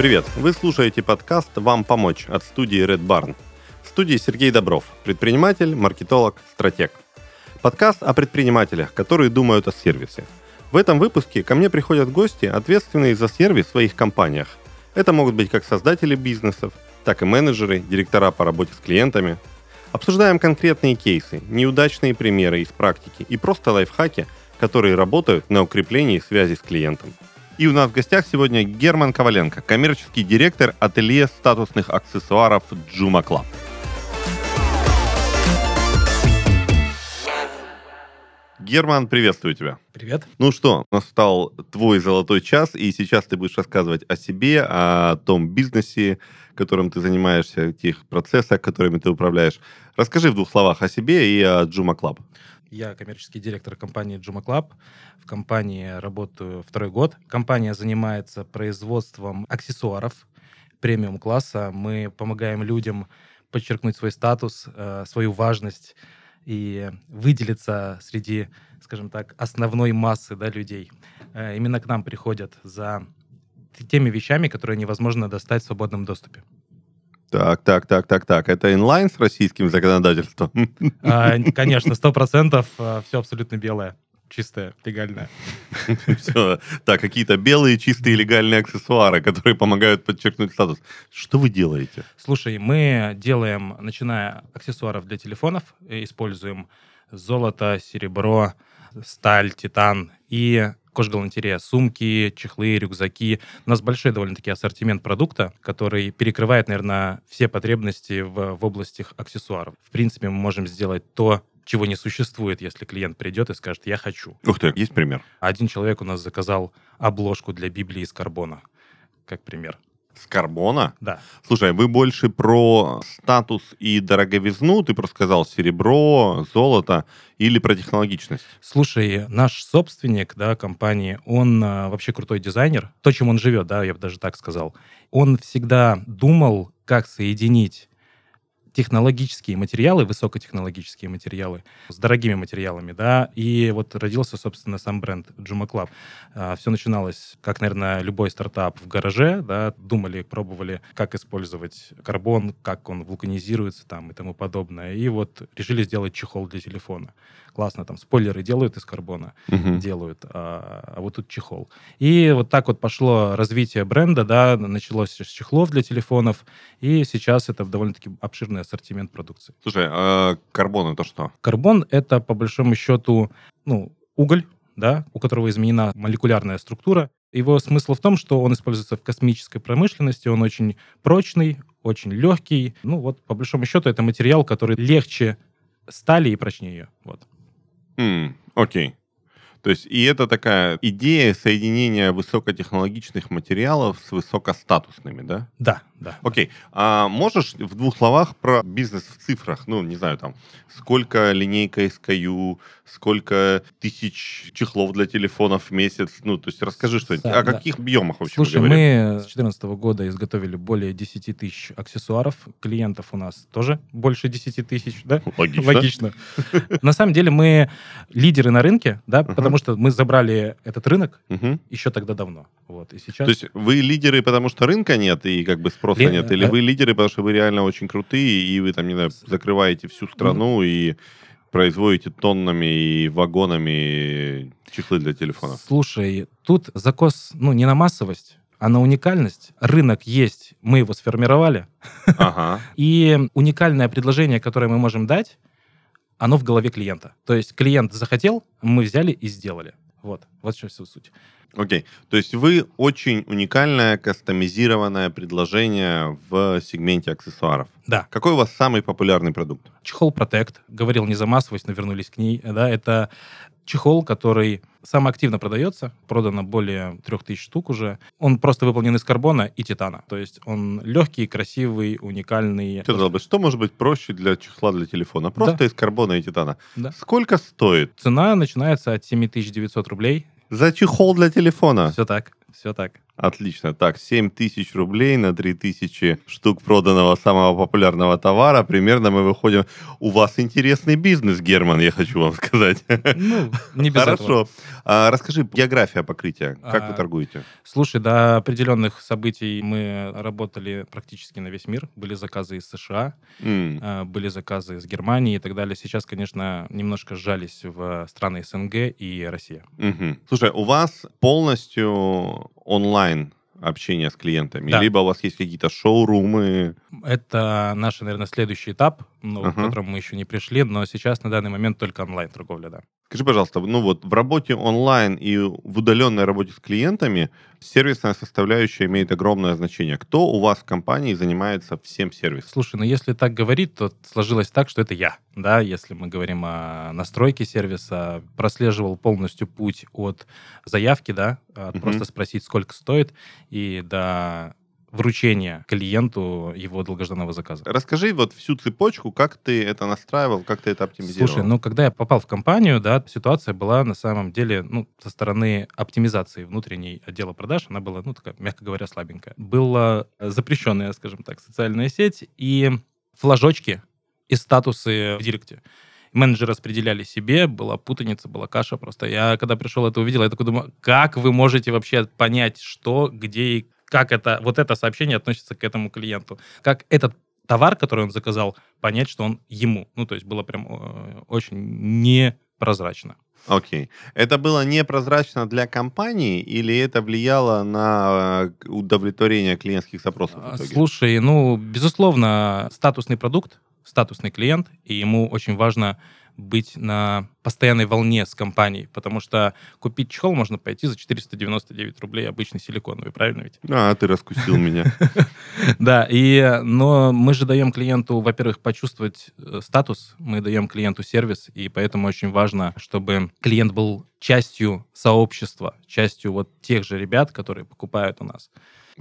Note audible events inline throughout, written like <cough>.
Привет! Вы слушаете подкаст «Вам помочь» от студии Red Barn. В студии Сергей Добров, предприниматель, маркетолог, стратег. Подкаст о предпринимателях, которые думают о сервисе. В этом выпуске ко мне приходят гости, ответственные за сервис в своих компаниях. Это могут быть как создатели бизнесов, так и менеджеры, директора по работе с клиентами. Обсуждаем конкретные кейсы, неудачные примеры из практики и просто лайфхаки, которые работают на укреплении связи с клиентом. И у нас в гостях сегодня Герман Коваленко, коммерческий директор ателье статусных аксессуаров Juma Club. Герман, приветствую тебя. Привет. Ну что, настал твой золотой час, и сейчас ты будешь рассказывать о себе, о том бизнесе, которым ты занимаешься, тех процессах, которыми ты управляешь. Расскажи в двух словах о себе и о Juma Club. Я коммерческий директор компании Juma Club. В компании работаю второй год. Компания занимается производством аксессуаров премиум-класса. Мы помогаем людям подчеркнуть свой статус, э, свою важность и выделиться среди, скажем так, основной массы да, людей. Э, именно к нам приходят за теми вещами, которые невозможно достать в свободном доступе. Так, так, так, так, так. Это инлайн с российским законодательством? <laughs> А, конечно, сто процентов а, все абсолютно белое чистое, легальное. <laughs> Все. Так, какие-то белые, чистые, легальные аксессуары, которые помогают подчеркнуть статус. Что вы делаете? Слушай, мы делаем, начиная аксессуаров для телефонов, используем золото, серебро, сталь, титан и кожгалантерея, сумки, чехлы, рюкзаки. У нас большой довольно-таки ассортимент продукта, который перекрывает, наверное, все потребности в, в области аксессуаров. В принципе, мы можем сделать то, чего не существует, если клиент придет и скажет «я хочу». Ух ты, есть пример? Один человек у нас заказал обложку для Библии из карбона, как пример. С карбона? Да. Слушай, вы больше про статус и дороговизну, ты просто сказал серебро, золото, или про технологичность? Слушай, наш собственник, да, компании, он а, вообще крутой дизайнер. То, чем он живет, да, я бы даже так сказал. Он всегда думал, как соединить технологические материалы, высокотехнологические материалы с дорогими материалами, да, и вот родился, собственно, сам бренд Juma Club. А, Все начиналось, как, наверное, любой стартап в гараже, да, думали, пробовали, как использовать карбон, как он вулканизируется там и тому подобное, и вот решили сделать чехол для телефона. Классно, там спойлеры делают из карбона, Мгм. делают, а, а вот тут чехол. И вот так вот пошло развитие бренда, да, началось с чехлов для телефонов, и сейчас это довольно-таки обширный ассортимент продукции. Слушай, а карбон это что? Карбон — это, по большому счету, ну, уголь, да, у которого изменена молекулярная структура. Его смысл в том, что он используется в космической промышленности, он очень прочный, очень легкий. Ну вот, по большому счету, это материал, который легче стали и прочнее ее. Вот. М, окей. То есть, и это такая идея соединения высокотехнологичных материалов с высокостатусными, да? Да, да. Окей. А можешь в двух словах про бизнес в цифрах? Ну, не знаю, там, сколько линейка SKU, сколько тысяч чехлов для телефонов в месяц? Ну, то есть расскажи что-нибудь. Да, О да. каких объемах вообще Слушай, мы говорим? мы с 2014 года изготовили более 10 тысяч аксессуаров. Клиентов у нас тоже больше 10 тысяч, да? Логично. Логично. На самом деле мы лидеры на рынке, да, потому что мы забрали этот рынок еще тогда давно. Вот, и сейчас... То есть вы лидеры, потому что рынка нет и как бы спроса Ли- нет? Или вы лидеры, потому что вы реально очень крутые, и вы там, не знаю, закрываете всю страну и производите тоннами и вагонами чехлы для телефонов? Слушай, тут закос, ну, не на массовость, а на уникальность. Рынок есть, мы его сформировали, Ага. <laughs> и уникальное предложение, которое мы можем дать, оно в голове клиента. То есть клиент захотел, мы взяли и сделали. Вот, вот в чем вся суть. Окей. То есть вы очень уникальное, кастомизированное предложение в сегменте аксессуаров. Да. Какой у вас самый популярный продукт? Чехол Protect, говорил не за массовость, но вернулись к ней, да, это чехол, который самый активно продается, продано более 3000 штук уже. Он просто выполнен из карбона и титана, то есть он легкий, красивый, уникальный. Казалось бы, что может быть проще для чехла для телефона? Просто Да. из карбона и титана. Да. Сколько стоит Цена начинается от 7900 рублей. за чехол для телефона? Все так, все так. Отлично. Так, 7 тысяч рублей на 3 тысячи штук проданного самого популярного товара. Примерно мы выходим... У вас интересный бизнес, Герман, я хочу вам сказать. Ну, не без Хорошо. этого. А, расскажи, география покрытия. Как вы А, торгуете? Слушай, до определенных событий мы работали практически на весь мир. Были заказы из США, э, были заказы из Германии и так далее. Сейчас, конечно, немножко сжались в страны СНГ и Россия. мгм. Слушай, у вас полностью онлайн общение с клиентами? Да. Либо у вас есть какие-то шоурумы? Это наш, наверное, следующий этап, ну, Ага. к которому мы еще не пришли, но сейчас на данный момент только онлайн-торговля, да. Скажи, пожалуйста, ну вот в работе онлайн и в удаленной работе с клиентами сервисная составляющая имеет огромное значение. Кто у вас в компании занимается всем сервисом? Слушай, ну если так говорить, то сложилось так, что это я, да, если мы говорим о настройке сервиса, прослеживал полностью путь от заявки, да, от Мгм. просто спросить, сколько стоит, и до вручения клиенту его долгожданного заказа. Расскажи вот всю цепочку, как ты это настраивал, как ты это оптимизировал. Слушай, ну когда я попал в компанию, да, ситуация была на самом деле, ну, со стороны оптимизации внутренней отдела продаж, она была, ну, такая, мягко говоря, слабенькая. Была запрещенная, скажем так, социальная сеть и флажочки и статусы в директе. Менеджеры распределяли себе, была путаница, была каша просто. Я когда пришел это увидел, я такой думаю, как вы можете вообще понять, что, где и как это, вот это сообщение относится к этому клиенту? Как этот товар, который он заказал, понять, что он ему. Ну, то есть было прям э, очень непрозрачно. Окей. Это было непрозрачно для компании или это влияло на э, удовлетворение клиентских запросов в А, итоге? Слушай, ну, безусловно, статусный продукт, статусный клиент, и ему очень важно быть на постоянной волне с компанией, потому что купить чехол можно пойти за 499 рублей обычный силиконовый, правильно ведь? А, ты раскусил меня. <laughs> Да, и, но мы же даем клиенту, во-первых, почувствовать э, статус, мы даем клиенту сервис, и поэтому очень важно, чтобы клиент был частью сообщества, частью вот тех же ребят, которые покупают у нас.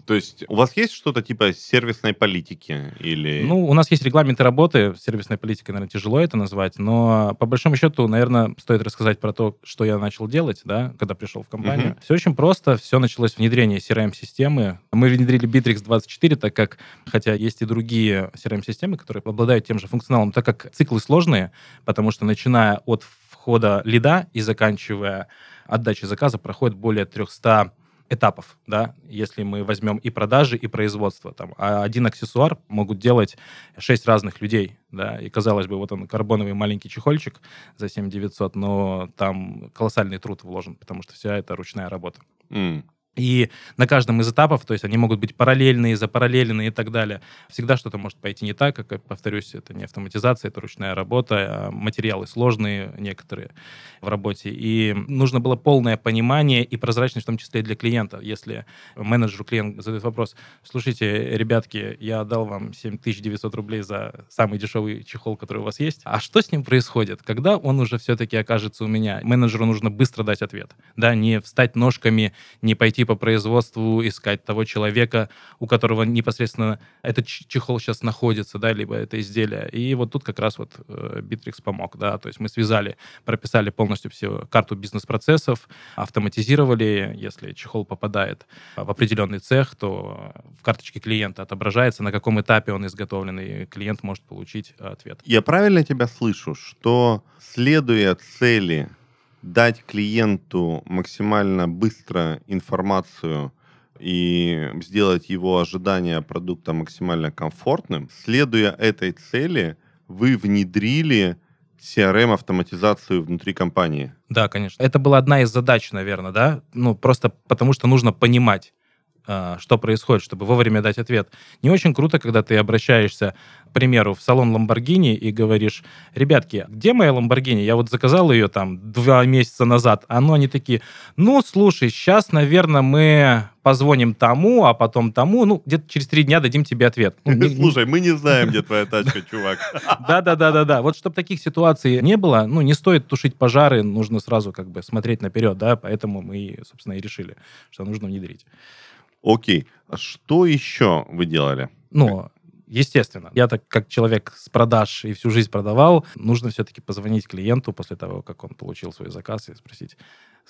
То есть у вас есть что-то типа сервисной политики или... Ну, у нас есть регламенты работы, сервисной политикой, наверное, тяжело это назвать, но по большому счету, наверное, стоит рассказать про то, что я начал делать, да, когда пришел в компанию. Мгм. Все очень просто, все началось с внедрения CRM-системы. Мы внедрили Bittrex 24, так как, хотя есть и другие CRM-системы, которые обладают тем же функционалом, так как циклы сложные, потому что начиная от входа лида и заканчивая отдачей заказа проходит более 300 этапов, да, если мы возьмем и продажи, и производство, там, а один аксессуар могут делать шесть разных людей, да, и казалось бы, вот он карбоновый маленький чехольчик за 7 900, но там колоссальный труд вложен, потому что вся это ручная работа. М. И на каждом из этапов, то есть они могут быть параллельные, запараллеленные и так далее. Всегда что-то может пойти не так, как, повторюсь, это не автоматизация, это ручная работа, а материалы сложные некоторые в работе. И нужно было полное понимание и прозрачность, в том числе и для клиента. Если менеджеру клиент задает вопрос, слушайте, ребятки, я отдал вам 7900 рублей за самый дешевый чехол, который у вас есть, а что с ним происходит? Когда он уже все-таки окажется у меня? Менеджеру нужно быстро дать ответ, да, не встать ножками, не пойти по производству, искать того человека, у которого непосредственно этот чехол сейчас находится, да, либо это изделие. И вот тут как раз вот э, Bittrex помог, да, то есть мы связали, прописали полностью всю карту бизнес-процессов, автоматизировали, если чехол попадает в определенный цех, то в карточке клиента отображается, на каком этапе он изготовлен, и клиент может получить э, ответ. Я правильно тебя слышу, что следуя цели дать клиенту максимально быстро информацию и сделать его ожидание продукта максимально комфортным, следуя этой цели, вы внедрили CRM-автоматизацию внутри компании. Да, конечно. Это была одна из задач, наверное, да? Ну, просто потому что нужно понимать, что происходит, чтобы вовремя дать ответ. Не очень круто, когда ты обращаешься, к примеру, в салон Ламборгини и говоришь, ребятки, где моя Ламборгини? Я вот заказал ее там два месяца назад. А ну, они такие, ну, слушай, сейчас, наверное, мы позвоним тому, а потом тому, ну, где-то через три дня дадим тебе ответ. Ну, Слушай, мы не знаем, где твоя тачка, чувак. да, да, да, да, да. Вот чтобы таких ситуаций не было, ну, не стоит тушить пожары, нужно сразу как бы смотреть наперед, да, поэтому мы, собственно, и решили, что нужно внедрить. Окей. А что еще вы делали? Ну, естественно, я так как человек с продаж и всю жизнь продавал, нужно все-таки позвонить клиенту после того, как он получил свой заказ и спросить,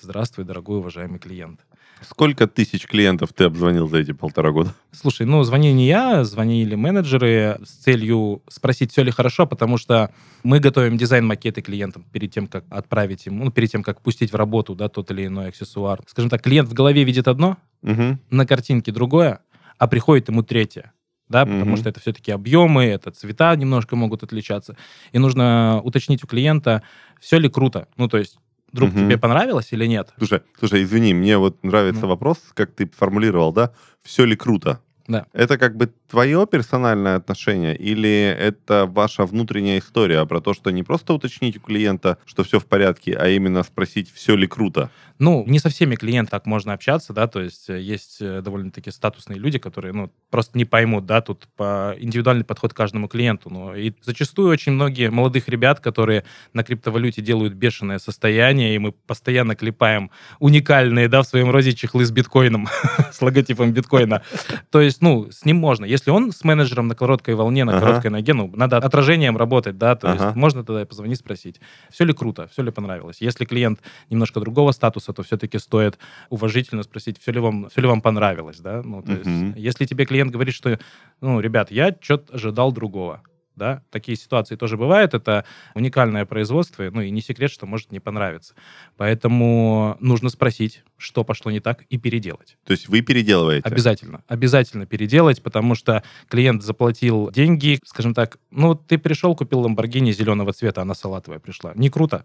Здравствуй, дорогой уважаемый клиент. Сколько тысяч клиентов ты обзвонил за эти полтора года? Слушай, ну, звонили не я, звонили менеджеры с целью спросить, все ли хорошо, потому что мы готовим дизайн-макеты клиентам перед тем, как отправить им, ну, перед тем, как пустить в работу, да, тот или иной аксессуар. Скажем так, клиент в голове видит одно, Угу. на картинке другое, а приходит ему третье. Да, потому Мгм. что это все-таки объемы, это цвета немножко могут отличаться. И нужно уточнить у клиента, все ли круто. Ну, то есть, друг, Мгм. тебе понравилось или нет? Слушай, слушай, извини, мне вот нравится Ну. вопрос, как ты формулировал, да? Все ли круто? Да. Это как бы твое персональное отношение или это ваша внутренняя история про то, что не просто уточнить у клиента, что все в порядке, а именно спросить, все ли круто? Ну, не со всеми клиентами так можно общаться, да, то есть э, есть э, довольно-таки статусные люди, которые, ну, просто не поймут, да, тут по индивидуальный подход к каждому клиенту, ну, и зачастую очень многие молодых ребят, которые на криптовалюте делают бешеное состояние, и мы постоянно клепаем уникальные, да, в своем роде чехлы с биткоином, <laughs> с логотипом биткоина, то есть, ну, с ним можно, если он с менеджером на короткой волне, на Ага. короткой ноге, ну, надо отражением работать, да, то Ага. есть можно тогда позвонить, спросить, все ли круто, все ли понравилось. Если клиент немножко другого статуса, то все-таки стоит уважительно спросить, все ли вам, все ли вам понравилось, да, ну, то есть, если тебе клиент говорит, что, ну, ребят, я что-то ожидал другого, да, такие ситуации тоже бывают, это уникальное производство, ну, и не секрет, что может не понравиться. Поэтому нужно спросить, что пошло не так, и переделать. То есть вы переделываете? Обязательно. Обязательно переделать, потому что клиент заплатил деньги, скажем так, ну, ты пришел, купил Ламборгини зеленого цвета, она салатовая пришла. Не круто.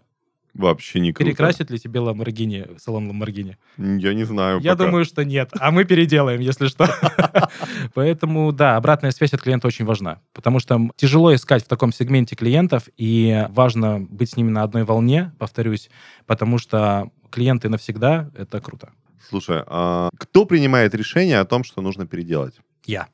Вообще не круто. Перекрасит ли тебе Ламборгини, салон Ламборгини? Я не знаю Я пока. думаю, что нет. А мы переделаем, если что. <laughs> Поэтому, да, обратная связь от клиента очень важна. Потому что тяжело искать в таком сегменте клиентов, и важно быть с ними на одной волне, повторюсь, потому что клиенты навсегда — это круто. Слушай, а кто принимает решение о том, что нужно переделать? Я.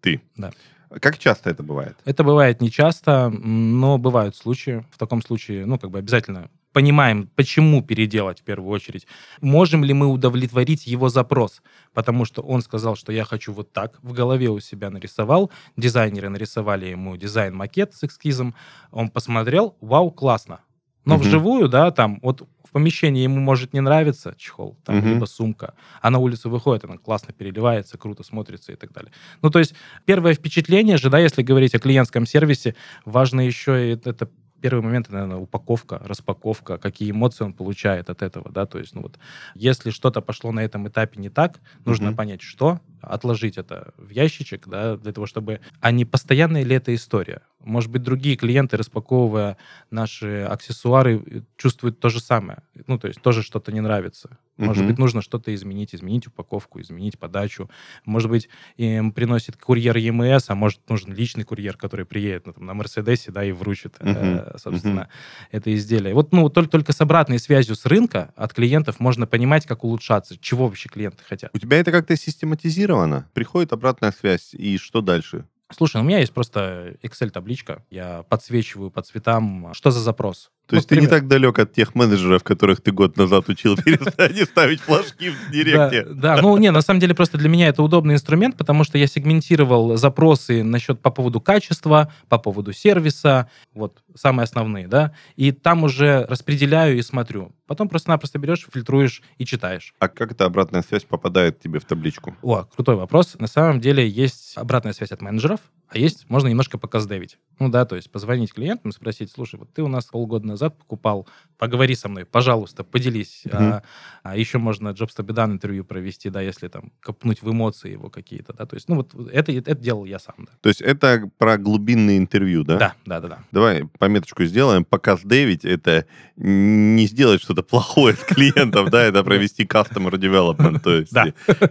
Ты. Да. Как часто это бывает? Это бывает нечасто, м, но бывают случаи. В таком случае, ну, как бы обязательно понимаем, почему переделать в первую очередь. Можем ли мы удовлетворить его запрос? Потому что он сказал, что я хочу вот так, в голове у себя нарисовал, дизайнеры нарисовали ему дизайн-макет с эскизом, он посмотрел, вау, классно. Но Мгм. вживую, да, там, вот в помещении ему может не нравиться чехол, там, Мгм. либо сумка, а на улицу выходит, она классно переливается, круто смотрится и так далее. Ну, то есть первое впечатление же, да, если говорить о клиентском сервисе, важно еще и это первый момент, наверное, упаковка, распаковка, какие эмоции он получает от этого, да, то есть, ну вот, если что-то пошло на этом этапе не так, нужно Мгм. понять, что, отложить это в ящичек, да, для того, чтобы... А не постоянная ли эта история? Может быть, другие клиенты, распаковывая наши аксессуары, э, чувствуют то же самое. Ну, то есть тоже что-то не нравится. Может быть, нужно что-то изменить, изменить упаковку, изменить подачу. Может быть, им приносит курьер ЕМС, а может, нужен личный курьер, который приедет ну, там, на Мерседесе, да, и вручит, э, Мгм. собственно, это изделие. Вот, ну, только, только с обратной связью с рынка от клиентов можно понимать, как улучшаться, чего вообще клиенты хотят. У тебя это как-то систематизировано? Приходит обратная связь, и что дальше? Слушай, у меня есть просто Excel-табличка. Я подсвечиваю по цветам, что за запрос. То есть ты не так далек от тех менеджеров, которых ты год назад учил <laughs> перестать ставить флажки в директе. Да, да, ну не, на самом деле просто для меня это удобный инструмент, потому что я сегментировал запросы насчет по поводу качества, по поводу сервиса, вот самые основные, да, и там уже распределяю и смотрю. Потом просто-напросто берешь, фильтруешь и читаешь. А как эта обратная связь попадает тебе в табличку? О, крутой вопрос. На самом деле есть обратная связь от менеджеров, а есть, можно немножко показдевить. Ну да, то есть позвонить клиентам и спросить, слушай, вот ты у нас полгода назад покупал, поговори со мной, пожалуйста, поделись. Мгм. А, а еще можно done интервью провести, да, если там копнуть в эмоции его какие-то, да, то есть, ну вот это, это делал я сам, да. То есть это про глубинные интервью, да? Да, да, да, да. Давай пометочку сделаем. Показ Дэвид — это не сделать что-то плохое с клиентов, да, это провести customer development, то <laughs> есть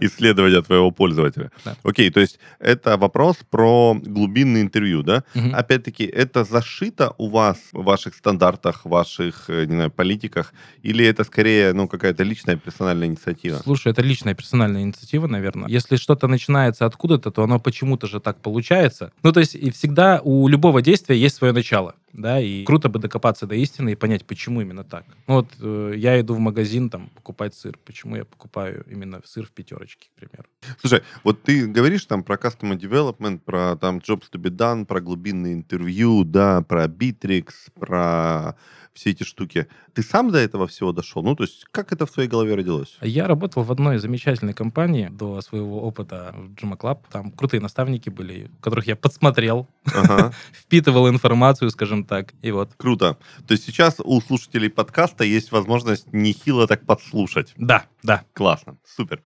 исследование твоего пользователя. Окей, то есть это вопрос про глубинные интервью, да? Мгм. Опять-таки, это зашито у вас в ваших стандартах, в ваших, э, не знаю, политиках, или это скорее, ну, какая-то личная персональная инициатива? Слушай, это личная персональная инициатива, наверное. Если что-то начинается откуда-то, то оно почему-то же так получается. Ну, то есть и всегда у любого действия есть свое начало, да, и круто бы докопаться до истины и понять, почему именно так. Ну, вот э, я иду в магазин там покупать сыр. Почему я покупаю именно сыр в пятерочке, к примеру? Слушай, вот ты говоришь там про customer development, про там jobs to be done, про глубинные интервью, да, про Bittrex, про все эти штуки. Ты сам до этого всего дошел? Ну, то есть, как это в твоей голове родилось? Я работал в одной замечательной компании до своего опыта в Juma Club. Там крутые наставники были, которых я подсмотрел, Ага. <laughs> впитывал информацию, скажем так. И вот. Круто. То есть сейчас у слушателей подкаста есть возможность нехило так подслушать. Да, да. Классно. Супер.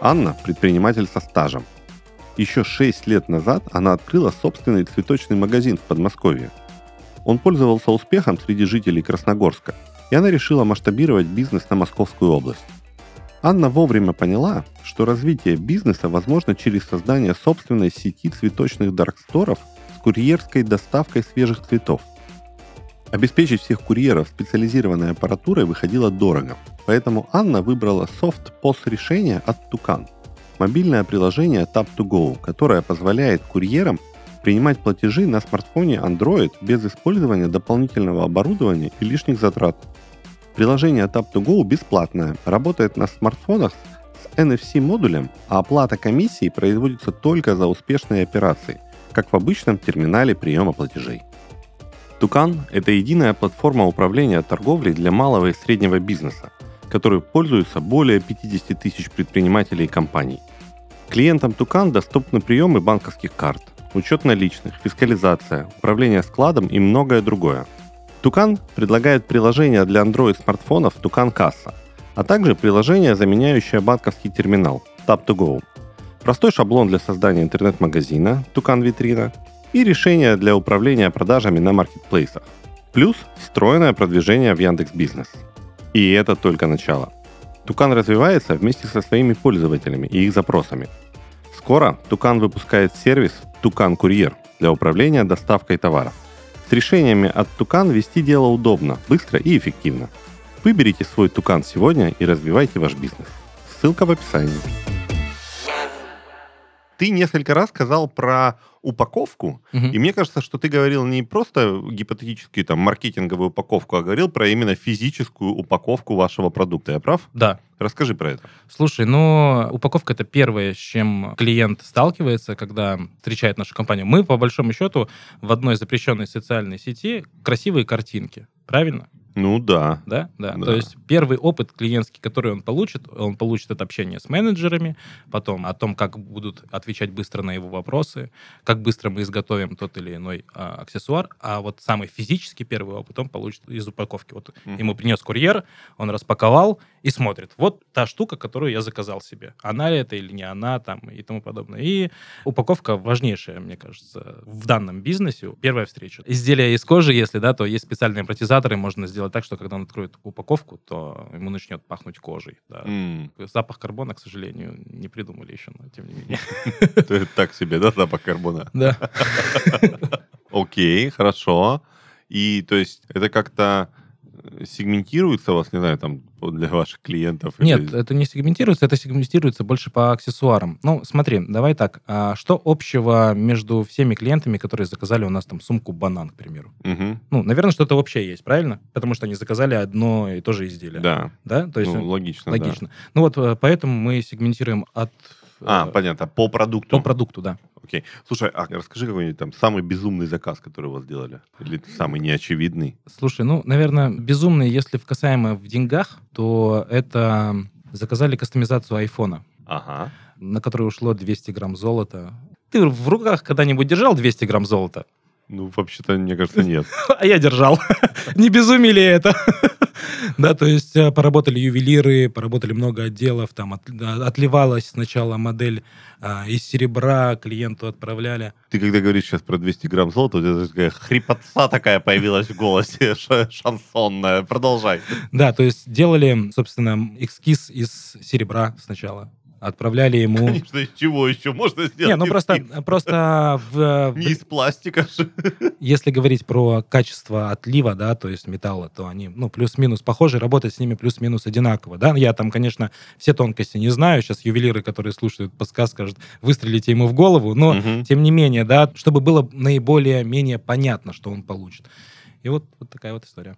Анна – предприниматель со стажем. Еще 6 лет назад она открыла собственный цветочный магазин в Подмосковье. Он пользовался успехом среди жителей Красногорска, и она решила масштабировать бизнес на Московскую область. Анна вовремя поняла, что развитие бизнеса возможно через создание собственной сети цветочных дарксторов с курьерской доставкой свежих цветов. Обеспечить всех курьеров специализированной аппаратурой выходило дорого, поэтому Анна выбрала софт POS решение от Tucan – мобильное приложение Tap2Go, которое позволяет курьерам принимать платежи на смартфоне Android без использования дополнительного оборудования и лишних затрат. Приложение Tap2Go бесплатное, работает на смартфонах с NFC-модулем, а оплата комиссии производится только за успешные операции, как в обычном терминале приема платежей. Тукан – это единая платформа управления торговлей для малого и среднего бизнеса, которой пользуются более 50 тысяч предпринимателей и компаний. Клиентам Тукан доступны приемы банковских карт, учет наличных, фискализация, управление складом и многое другое. Тукан предлагает приложение для Android-смартфонов Тукан Касса, а также приложение, заменяющее банковский терминал Tap2Go, простой шаблон для создания интернет-магазина Тукан Витрина и решение для управления продажами на маркетплейсах. Плюс встроенное продвижение в Яндекс Бизнес. И это только начало. Тукан развивается вместе со своими пользователями и их запросами. Скоро Тукан выпускает сервис Тукан Курьер для управления доставкой товаров. С решениями от Тукан вести дело удобно, быстро и эффективно. Выберите свой Тукан сегодня и развивайте ваш бизнес. Ссылка в описании. Ты несколько раз сказал про упаковку, Мгм. и мне кажется, что ты говорил не просто гипотетически там маркетинговую упаковку, а говорил про именно физическую упаковку вашего продукта. Я прав? Да. Расскажи про это. Слушай, ну, упаковка это первое, с чем клиент сталкивается, когда встречает нашу компанию. Мы, по большому счету, в одной запрещенной социальной сети красивые картинки. Правильно? Ну да. Да? Да. Да. То есть первый опыт клиентский, который он получит, он получит от общения с менеджерами, потом о том, как будут отвечать быстро на его вопросы, как быстро мы изготовим тот или иной а, аксессуар. А вот самый физический первый опыт он получит из упаковки. Вот Мгм. ему принес курьер, он распаковал и смотрит. Вот та штука, которую я заказал себе. Она ли это или не она там и тому подобное. И упаковка важнейшая, мне кажется, в данном бизнесе. Первая встреча. Изделие из кожи, если да, то есть специальные амортизаторы, можно сделать так, что когда он откроет упаковку, то ему начнет пахнуть кожей. да. М, Запах карбона, к сожалению, не придумали еще, но тем не менее. <laughs> Так себе, да, запах карбона? Да. <laughs> Окей, хорошо. И то есть это как-то сегментируется у вас, не знаю, там для ваших клиентов? Нет, или- это не сегментируется, это сегментируется больше по аксессуарам. Ну, смотри, давай так. а что общего между всеми клиентами, которые заказали у нас там сумку банан, к примеру? Мгм. Ну, наверное, что-то общее есть, правильно? Потому что они заказали одно и то же изделие. Да, Да? То есть ну, э, логично, да. логично. Ну вот э, поэтому мы сегментируем от... А, э, понятно, по продукту. По продукту, да. Окей. Слушай, а расскажи какой-нибудь там самый безумный заказ, который у вас делали? Или самый неочевидный? Слушай, ну, наверное, безумный, если касаемо в деньгах, то это заказали кастомизацию айфона, Ага. на которую ушло 200 грамм золота. Ты в руках когда-нибудь держал 200 грамм золота? Ну, вообще-то, мне кажется, нет. <laughs> А я держал. <laughs> Не безумие ли это? <laughs> Да, то есть э, поработали ювелиры, поработали много отделов, там отливалась сначала модель а, из серебра, клиенту отправляли. Ты когда говоришь сейчас про 200 грамм золота, у тебя такая хрипотца такая появилась в голосе, ша- шансонная. Продолжай. Да, то есть делали, собственно, эскиз из серебра сначала. Отправляли ему... Конечно, из чего еще можно сделать? Не, ну просто, просто <laughs> в- Не из пластика же. если говорить про качество отлива, да, то есть металла, то они, ну, плюс-минус похожи, работать с ними плюс-минус одинаково, да. Я там, конечно, все тонкости не знаю. Сейчас ювелиры, которые слушают подсказ, скажут, выстрелите ему в голову, но Мгм. тем не менее, да, чтобы было наиболее-менее понятно, что он получит. И вот, вот такая вот история.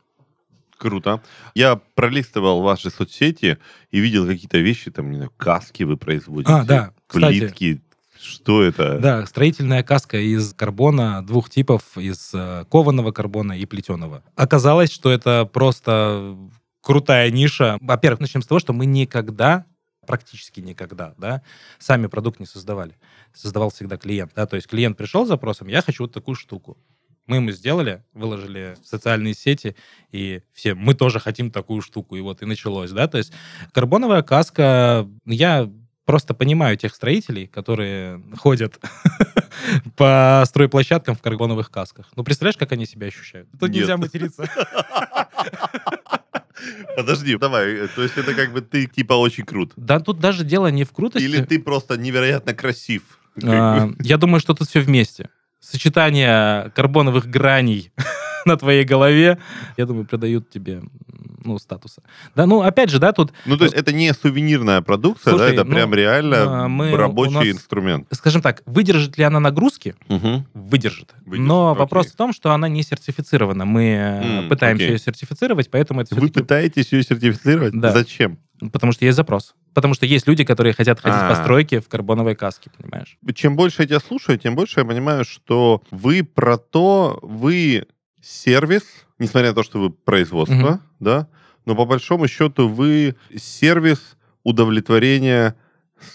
Круто. Я пролистывал ваши соцсети и видел какие-то вещи, там, не знаю, каски вы производите. А, да, кстати. Плитки, Что это? Да, строительная каска из карбона двух типов, из э, кованого карбона и плетеного. Оказалось, что это просто крутая ниша. Во-первых, начнем с того, что мы никогда практически никогда, да, сами продукт не создавали. Создавал всегда клиент, да, то есть клиент пришел с запросом, я хочу вот такую штуку. Мы ему сделали, выложили в социальные сети, и все, мы тоже хотим такую штуку, и вот и началось, да, то есть карбоновая каска, я просто понимаю тех строителей, которые ходят <laughs> по стройплощадкам в карбоновых касках. Ну, представляешь, как они себя ощущают? Тут Нет. нельзя материться. <laughs> Подожди, давай. э, То есть это как бы ты типа очень крут. Да тут даже дело не в крутости. Или ты просто невероятно красив. А. Я думаю, что тут все вместе. Сочетание карбоновых граней <laughs> на твоей голове, я думаю, придают тебе ну, статуса. Да, ну, опять же, да, тут, Ну, то есть это не сувенирная продукция, Слушай, да, это ну, прям реально а, мы- рабочий нас- инструмент. скажем так, выдержит ли она нагрузки? Мгм. Выдержит. Выдержит, Но окей. вопрос в том, что она не сертифицирована. Мы э, М, пытаемся окей. ее сертифицировать, поэтому это Вы пытаетесь ее сертифицировать? Да. Зачем? Потому что есть запрос. Потому что есть люди, которые хотят ходить А. по стройке в карбоновой каске, понимаешь? Чем больше я тебя слушаю, тем больше я понимаю, что вы про то, вы сервис, несмотря на то, что вы производство, Мгм. да, но по большому счету вы сервис удовлетворения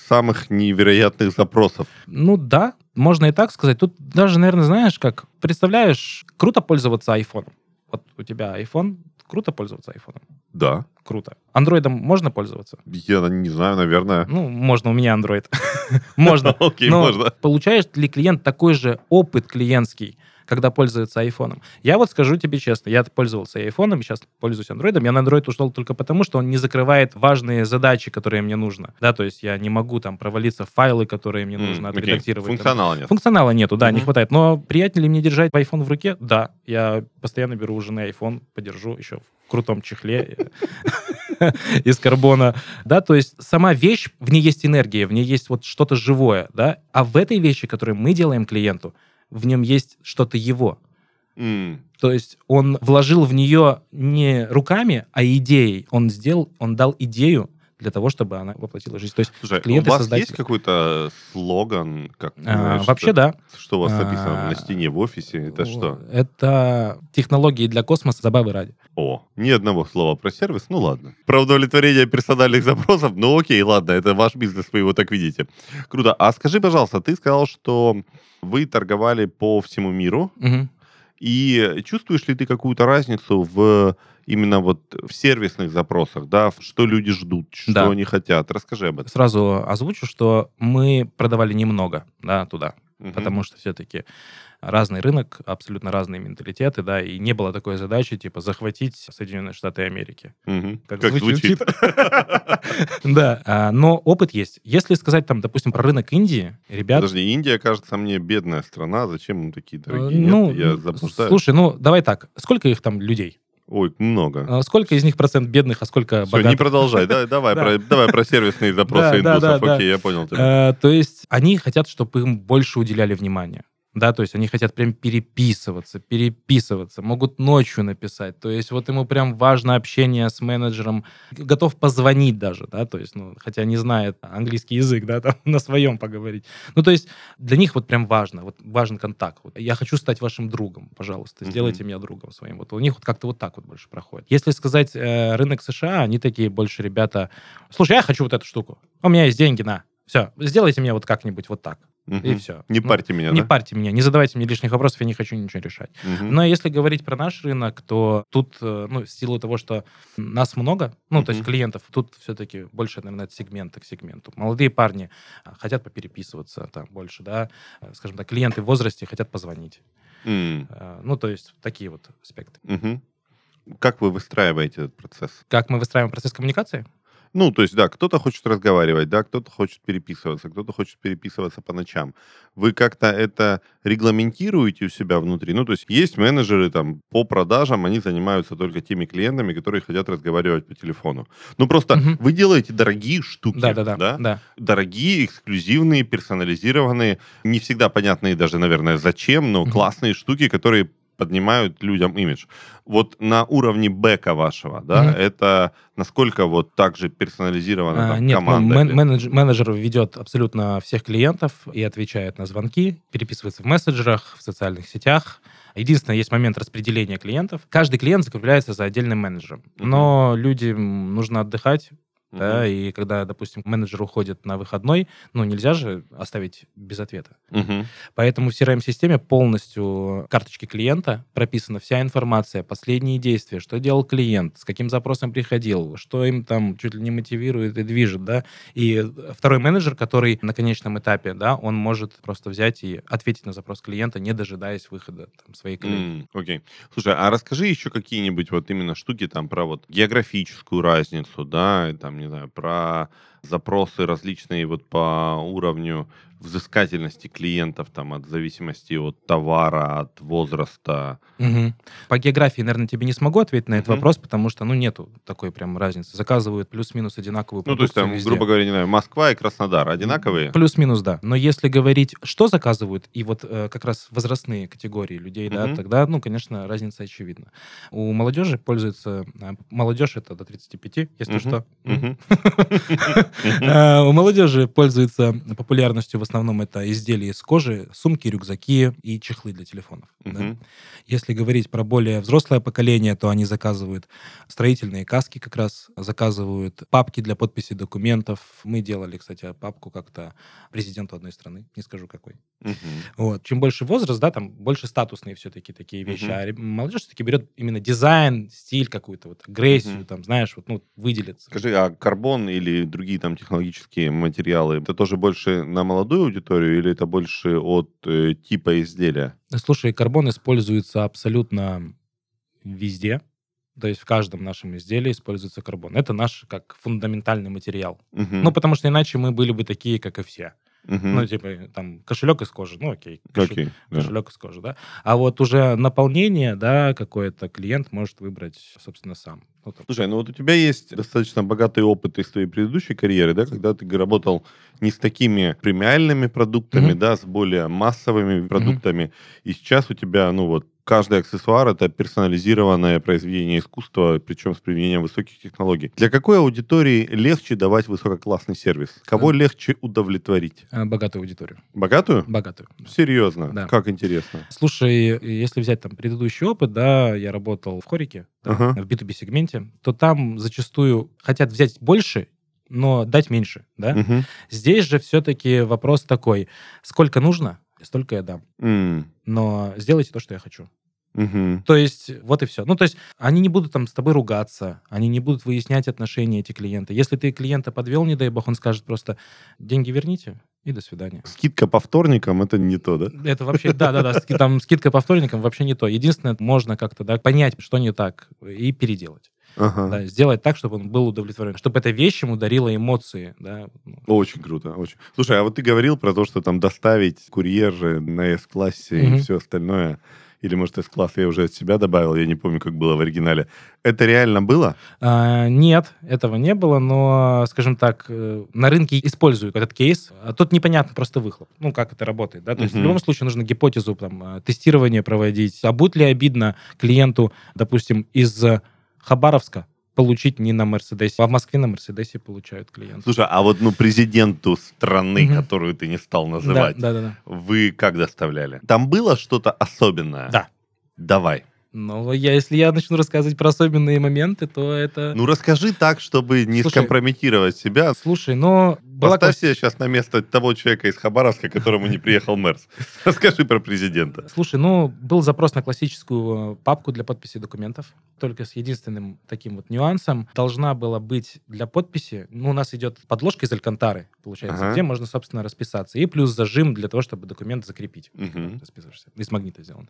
самых невероятных запросов. Ну да, можно и так сказать. Тут даже, наверное, знаешь, как представляешь, круто пользоваться айфоном. Вот у тебя iPhone, круто пользоваться айфоном. Да. Круто. Андроидом можно пользоваться? Я не знаю, наверное. Ну, можно, у меня Android. <laughs> Можно. <laughs> Окей, Но можно. получает ли клиент такой же опыт клиентский, когда пользуется айфоном? Я вот скажу тебе честно, я пользовался айфоном, сейчас пользуюсь андроидом. Я на Android ушел только потому, что он не закрывает важные задачи, которые мне нужно. Да, то есть я не могу там провалиться в файлы, которые мне нужно М, окей. отредактировать. там, Функционала нет. Функционала нету, да, не Мгм. хватает. Но приятнее ли мне держать iPhone в руке? Да. Я постоянно беру у жены iPhone, подержу еще в крутом чехле <laughs> из карбона. Да, то есть сама вещь, в ней есть энергия, в ней есть вот что-то живое, да. А в этой вещи, которую мы делаем клиенту, в нем есть что-то его. М, То есть он вложил в нее не руками, а идеей. Он сделал, он дал идею для того, чтобы она воплотила жизнь. То есть Слушай, у клиенты, вас создатели. есть какой-то слоган, как а, знаешь, вообще что, да. что у вас написано А, на стене в офисе? Это что? Это технологии для космоса, забавы ради. О, ни одного слова про сервис, ну ладно. Про удовлетворение персональных запросов, ну окей, ладно, это ваш бизнес, вы его так видите. Круто. А скажи, пожалуйста, ты сказал, что вы торговали по всему миру, Мгм. и чувствуешь ли ты какую-то разницу в именно вот в сервисных запросах, да, что люди ждут, что Да. они хотят? Расскажи об этом. Сразу озвучу, что мы продавали немного да, туда, Мгм. потому что все-таки разный рынок, абсолютно разные менталитеты, да, и не было такой задачи, типа, захватить Соединенные Штаты Америки. Мгм. Как Как звучит. <laughs> Да, а, но опыт есть. Если сказать, там, допустим, про рынок Индии, ребят... Подожди, Индия, кажется мне, бедная страна. Зачем им такие дорогие? ну, Нет, я заблуждаюсь. слушай, ну, давай так, сколько их там людей? Ой, много. А Сколько из них процент бедных, а сколько Все, не богатых? продолжай. Да, давай, <laughs> про, давай про сервисные <laughs> запросы индусов. Окей, я понял тебя. Э, То есть они хотят, чтобы им больше уделяли внимания. Да, то есть они хотят прям переписываться, переписываться, могут ночью написать. То есть вот ему прям важно общение с менеджером, готов позвонить даже, да, то есть, ну, хотя не знает английский язык, да, <laughs> там на своем поговорить. Ну, то есть для них вот прям важно, вот важен контакт. Вот я хочу стать вашим другом, пожалуйста, сделайте меня другом своим. Вот у них вот как-то вот так вот больше проходит. Если сказать э, рынок США, они такие больше ребята, слушай, я хочу вот эту штуку, у меня есть деньги, на, все, сделайте мне вот как-нибудь вот так. И Мгм. все. Не парьте меня, Не да? парьте меня, не задавайте мне лишних вопросов, я не хочу ничего решать. Мгм. Но если говорить про наш рынок, то тут, э, ну, в силу того, что нас много, ну, то есть клиентов, тут все-таки больше, наверное, от сегмента к сегменту. Молодые парни а, хотят попереписываться там больше, да, Э, скажем так, клиенты в возрасте хотят позвонить. Э, Ну, то есть такие вот аспекты. мгм. Как вы выстраиваете этот процесс? Как мы выстраиваем процесс коммуникации? Ну, то есть, да, кто-то хочет разговаривать, да, кто-то хочет переписываться, кто-то хочет переписываться по ночам. Вы как-то это регламентируете у себя внутри? Ну, то есть, есть менеджеры там по продажам, они занимаются только теми клиентами, которые хотят разговаривать по телефону. Ну, просто Мгм. вы делаете дорогие штуки, Да-да-да. да? да. Дорогие, эксклюзивные, персонализированные, не всегда понятные даже, наверное, зачем, но Мгм. классные штуки, которые поднимают людям имидж. Вот на уровне бэка вашего, да, Мгм. это насколько вот так же персонализирована А, там, Нет, ну, команда? мен- или- менедж- менеджер ведет абсолютно всех клиентов и отвечает на звонки, переписывается в мессенджерах, в социальных сетях. Единственное, есть момент распределения клиентов. Каждый клиент закрепляется за отдельным менеджером. Но людям нужно отдыхать, Да, и когда, допустим, менеджер уходит на выходной, ну, нельзя же оставить без ответа. Мгм. Поэтому в CRM-системе полностью карточки клиента прописана вся информация, последние действия, что делал клиент, с каким запросом приходил, что им там чуть ли не мотивирует и движет, да. И второй менеджер, который на конечном этапе, да, он может просто взять и ответить на запрос клиента, не дожидаясь выхода там, своей. М, Окей. Слушай, а расскажи еще какие-нибудь вот именно штуки там про вот географическую разницу, да, там, не знаю, про запросы различные вот по уровню взыскательности клиентов, там, от зависимости от товара, от возраста. Мгм. По географии, наверное, тебе не смогу ответить на этот Мгм. вопрос, потому что, ну, нету такой прям разницы. Заказывают плюс-минус одинаковую Ну, то есть продукцию там, везде. грубо говоря, не знаю, Москва и Краснодар одинаковые? Плюс-минус, да. Но если говорить, что заказывают, и вот э, как раз возрастные категории людей, да, Мгм. тогда, ну, конечно, разница очевидна. У молодежи пользуется... а, Молодежь это до 35, если Мгм. что. <laughs> Э, У молодежи пользуется популярностью в основном это изделия из кожи, сумки, рюкзаки и чехлы для телефонов. да. Мгм. Если говорить про более взрослое поколение, то они заказывают строительные каски как раз, заказывают папки для подписи документов. Мы делали, кстати, папку как-то президенту одной страны, не скажу какой. Мгм. Вот. Чем больше возраст, да, там больше статусные все-таки такие вещи. Мгм. А молодежь все-таки берет именно дизайн, стиль какую-то, вот агрессию, Мгм. там, знаешь, вот, ну, выделиться. Скажи, а карбон или другие там технологические материалы, это тоже больше на молодую аудиторию или это больше от э, типа изделия? Слушай, карбон используется абсолютно везде. То есть в каждом нашем изделии используется карбон. Это наш как фундаментальный материал. Мгм. Ну, потому что иначе мы были бы такие, как и все. Мгм. Ну, типа, там, кошелек из кожи, ну, окей. кошелек- Окей, да. Кошелек из кожи, да. А вот уже наполнение, да, какое-то клиент может выбрать, собственно, сам. Ну, Слушай, ну вот у тебя есть достаточно богатый опыт из твоей предыдущей карьеры, да, когда ты работал не с такими премиальными продуктами, Мгм. да, с более массовыми продуктами, и сейчас у тебя, ну вот, каждый аксессуар это персонализированное произведение искусства, причем с применением высоких технологий. Для какой аудитории легче давать высококлассный сервис? Кого Э. легче удовлетворить? э, богатую аудиторию. Богатую? Богатую. Серьезно? Да. Как интересно. Слушай, если взять там предыдущий опыт, да, я работал в Хорике, да, Ага. в B2B-сегменте, то там зачастую хотят взять больше, но дать меньше, да. Мгм. Здесь же все-таки вопрос такой, сколько нужно, столько я дам. М. Но сделайте то, что я хочу. Мгм. То есть, вот и все. Ну, то есть, они не будут там с тобой ругаться, они не будут выяснять отношения эти клиенты. Если ты клиента подвел, не дай бог, он скажет просто, деньги верните, и до свидания. Скидка по вторникам это не то, да? Это вообще, да-да-да, там скидка по вторникам вообще не то. Единственное, можно как-то да, понять, что не так, и переделать. Ага. Да, сделать так, чтобы он был удовлетворен, чтобы эта вещь ему дарила эмоции. Да. ну. Очень круто, очень. Слушай, а вот ты говорил про то, что там доставить курьер же на S-классе и Мгм. все остальное. Или, может, S-класс я уже от себя добавил, я не помню, как было в оригинале. Это реально было? А, нет, этого не было, но, скажем так, э, на рынке используют этот кейс. А Тут непонятно просто выхлоп. Ну, как это работает, да? То есть в Мгм. любом случае нужно гипотезу, там, э, тестирование проводить. А будет ли обидно клиенту, допустим, из Хабаровска получить не на Мерседесе, а в Москве на Мерседесе получают клиенты. Слушай, а вот ну президенту страны, Мгм. которую ты не стал Да, называть, да, да, да. вы как доставляли? Там было что-то особенное? Да. Давай. Но я, если я начну рассказывать про особенные моменты, то это... Ну расскажи так, чтобы не Слушай, скомпрометировать себя. Слушай, но... Была Поставь себя сейчас на место того человека из Хабаровска, которому не приехал Мерс. <laughs> Расскажи про президента. Слушай, ну, был запрос на классическую э, папку для подписи документов, только с единственным таким вот нюансом. Должна была быть для подписи, ну, у нас идет подложка из алькантары, получается, Ага. где можно, собственно, расписаться, и плюс зажим для того, чтобы документ закрепить. Мгм. Расписываешься. Из магнита сделан.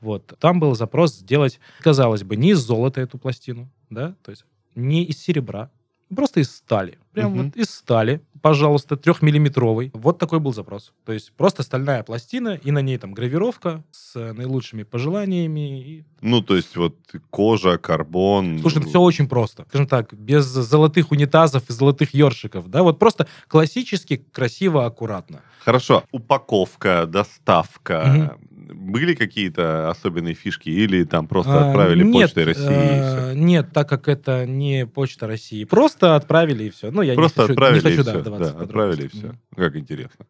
Вот. Там был запрос сделать, казалось бы, не из золота эту пластину, да, то есть не из серебра, просто из стали. Прям Мгм. вот из стали, пожалуйста, трехмиллиметровый. Вот такой был запрос. То есть просто стальная пластина, и на ней там гравировка с наилучшими пожеланиями. И... Ну, то есть вот кожа, карбон. Слушай, все очень просто. Скажем так, без золотых унитазов и золотых ёршиков. Да, вот просто классически, красиво, аккуратно. Хорошо. Упаковка, доставка. Были какие-то особенные фишки или там просто отправили а, нет, почтой России? А, нет, так как это не почта России. Просто отправили и все. Ну, я просто не хочу, отправили не хочу и да, все. Да, отправили и все. Как интересно.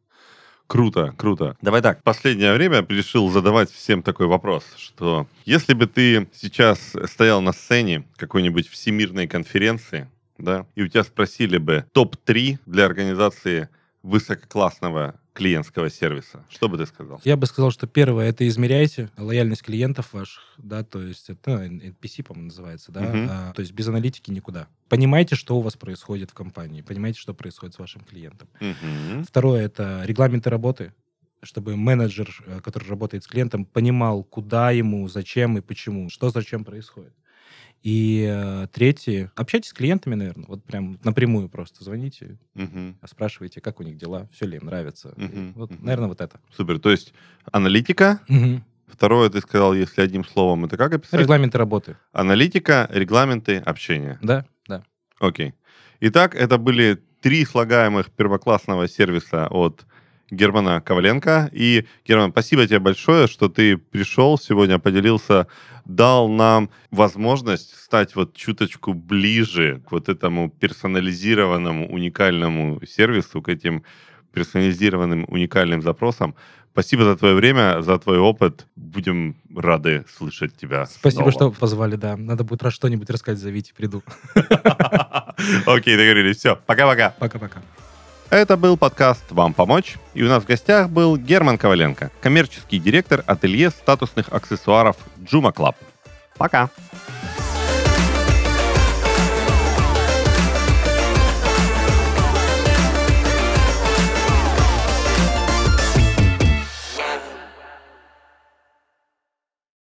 Круто, круто. Давай так, последнее время решил задавать всем такой вопрос, что если бы ты сейчас стоял на сцене какой-нибудь всемирной конференции, да, и у тебя спросили бы топ-3 для организации высококлассного клиентского сервиса, что бы ты сказал? Я бы сказал, что первое это измеряйте лояльность клиентов ваших, да, то есть это ну, NPC, по-моему, называется, да, Мгм. а, то есть без аналитики никуда. Понимаете, что у вас происходит в компании, понимаете, что происходит с вашим клиентом. Мгм. Второе это регламенты работы, чтобы менеджер, э, который работает с клиентом, понимал, куда ему, зачем и почему, что зачем происходит. И э, третье, общайтесь с клиентами, наверное, вот прям напрямую просто звоните, Мгм. спрашивайте, как у них дела, все ли им нравится. И Мгм, Вот, мгм. наверное, вот это. Супер. То есть аналитика. Второе, ты сказал, если одним словом, это как описать? Регламенты работы. Аналитика, регламенты, общение. Да, да. Окей. Итак, это были три слагаемых первоклассного сервиса от Германа Коваленко. И, Герман, спасибо тебе большое, что ты пришел сегодня, поделился, дал нам возможность стать вот чуточку ближе к вот этому персонализированному уникальному сервису, к этим персонализированным уникальным запросам. Спасибо за твое время, за твой опыт. Будем рады слышать тебя. Спасибо, снова. что позвали, да. Надо будет раз что-нибудь рассказать, зовите, приду. <laughs> Окей, договорились. Все, пока-пока. Пока-пока. Это был подкаст «Вам помочь», и у нас в гостях был Герман Коваленко, коммерческий директор ателье статусных аксессуаров Джума Клаб. Пока!